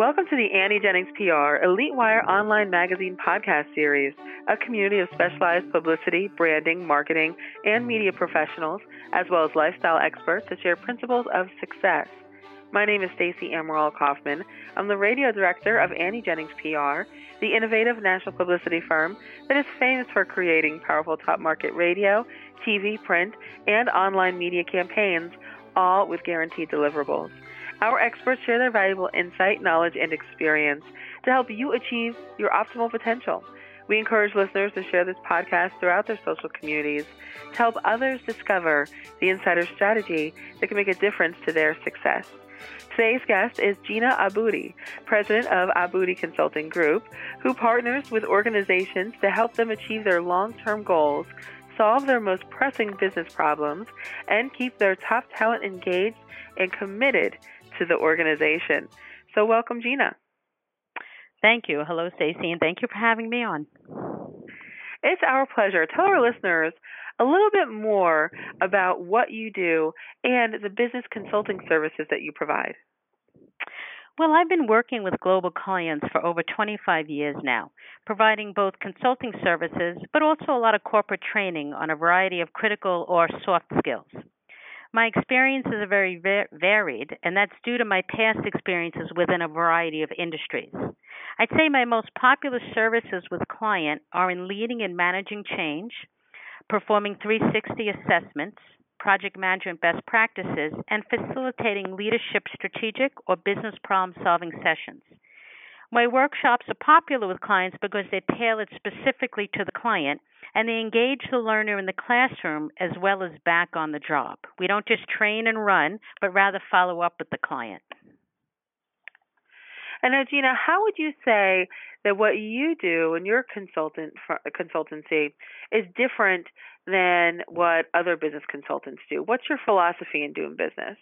Welcome to the Annie Jennings PR Elite Wire online magazine podcast series, a community of specialized publicity, branding, marketing, and media professionals, as well as lifestyle experts to share principles of success. My name is Stacey Amaral Kaufman. I'm the radio director of Annie Jennings PR, the innovative national publicity firm that is famous for creating powerful top market radio, TV, print, and online media campaigns, all with guaranteed deliverables. Our experts share their valuable insight, knowledge, and experience to help you achieve your optimal potential. We encourage listeners to share this podcast throughout their social communities to help others discover the insider strategy that can make a difference to their success. Today's guest is Gina Abudi, president of Abudi Consulting Group, who partners with organizations to help them achieve their long term goals, solve their most pressing business problems, and keep their top talent engaged and committed to the organization. So, welcome, Gina. Thank you. Hello, Stacey, and thank you for having me on. It's our pleasure. Tell our listeners a little bit more about what you do and the business consulting services that you provide. Well, I've been working with global clients for over 25 years now, providing both consulting services but also a lot of corporate training on a variety of critical or soft skills. My experiences are very varied, and that's due to my past experiences within a variety of industries. I'd say my most popular services with client are in leading and managing change, performing 360 assessments, project management best practices, and facilitating leadership strategic or business problem solving sessions. My workshops are popular with clients because they're tailored specifically to the client and they engage the learner in the classroom as well as back on the job. We don't just train and run, but rather follow up with the client. And now, Gina, how would you say that what you do in your consultant consultancy is different than what other business consultants do? What's your philosophy in doing business?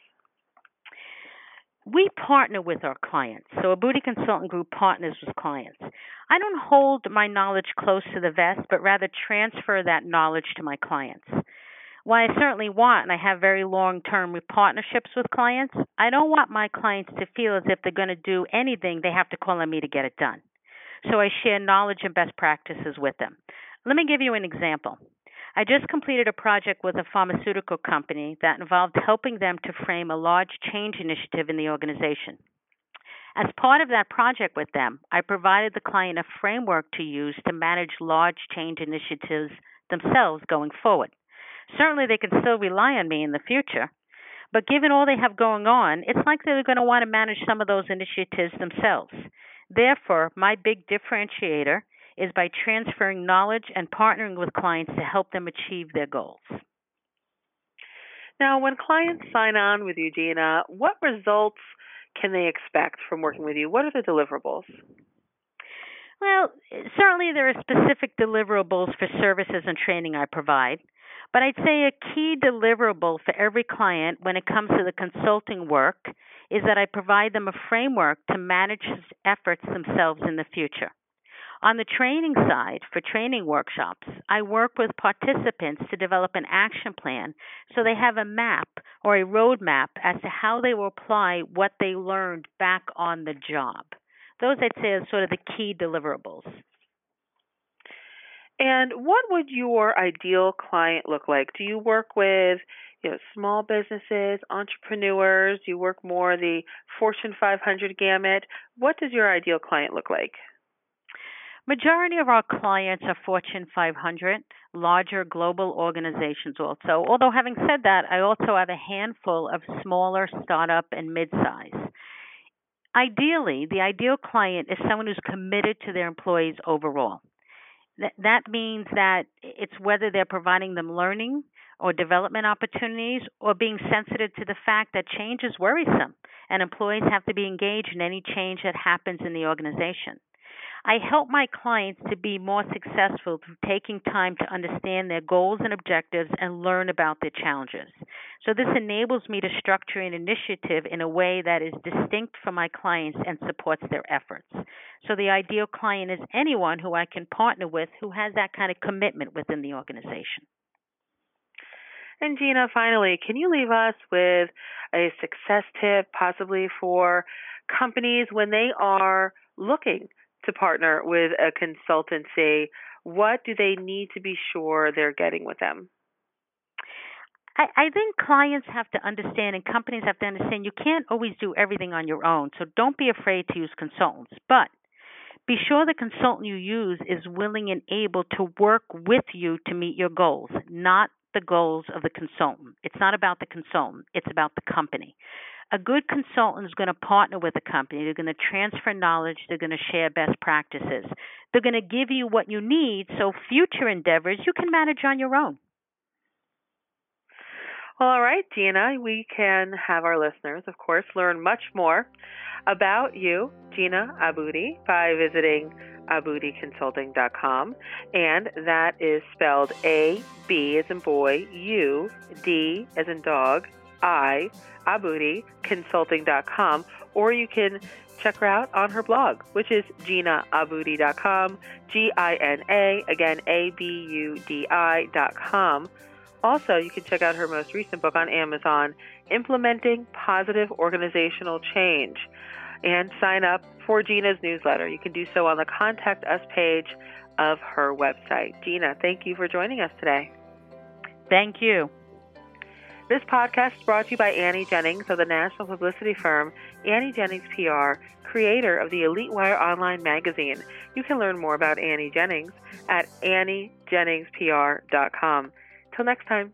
We partner with our clients. So Abudi Consultant Group partners with clients. I don't hold my knowledge close to the vest, but rather transfer that knowledge to my clients. While I certainly want, and I have very long term partnerships with clients, I don't want my clients to feel as if they're going to do anything, they have to call on me to get it done. So I share knowledge and best practices with them. Let me give you an example. I just completed a project with a pharmaceutical company that involved helping them to frame a large change initiative in the organization. As part of that project with them, I provided the client a framework to use to manage large change initiatives themselves going forward. Certainly, they can still rely on me in the future, but given all they have going on, it's likely they're going to want to manage some of those initiatives themselves. Therefore, my big differentiator is by transferring knowledge and partnering with clients to help them achieve their goals. Now, when clients sign on with you, Gina, what results can they expect from working with you? What are the deliverables? Well, certainly there are specific deliverables for services and training I provide. But I'd say a key deliverable for every client when it comes to the consulting work is that I provide them a framework to manage efforts themselves in the future. On the training side, for training workshops, I work with participants to develop an action plan so they have a map or a roadmap as to how they will apply what they learned back on the job. Those, I'd say, are sort of the key deliverables. And what would your ideal client look like? Do you work with you know small businesses, entrepreneurs? Do you work more the Fortune 500 gamut? What does your ideal client look like? Majority of our clients are Fortune 500, larger global organizations also. Although having said that, I also have a handful of smaller startup and mid-size. Ideally, the ideal client is someone who's committed to their employees overall. That means that it's whether they're providing them learning or development opportunities or being sensitive to the fact that change is worrisome and employees have to be engaged in any change that happens in the organization. I help my clients to be more successful through taking time to understand their goals and objectives and learn about their challenges. So, this enables me to structure an initiative in a way that is distinct from my clients and supports their efforts. So, the ideal client is anyone who I can partner with who has that kind of commitment within the organization. And Gina, finally, can you leave us with a success tip, possibly for companies when they are looking to partner with a consultancy? What do they need to be sure they're getting with them? I, think clients have to understand and companies have to understand you can't always do everything on your own. So don't be afraid to use consultants. But be sure the consultant you use is willing and able to work with you to meet your goals, not the goals of the consultant. It's not about the consultant, it's about the company. A good consultant is going to partner with a company. They're going to transfer knowledge. They're going to share best practices. They're going to give you what you need so future endeavors you can manage on your own. Well, all right, Gina, we can have our listeners, of course, learn much more about you, Gina Abudi, by visiting abudiconsulting.com. And that is spelled A B as in boy, U D as in dog, I, abudiconsulting.com. Or you can check her out on her blog, which is ginaabudi.com, G I N A, again, A B U D I.com. Also, you can check out her most recent book on Amazon, Implementing Positive Organizational Change, and sign up for Gina's newsletter. You can do so on the Contact Us page of her website. Gina, thank you for joining us today. Thank you. This podcast is brought to you by Annie Jennings of the national publicity firm Annie Jennings PR, creator of the Elite Wire online magazine. You can learn more about Annie Jennings at anniejenningspr.com. Till next time.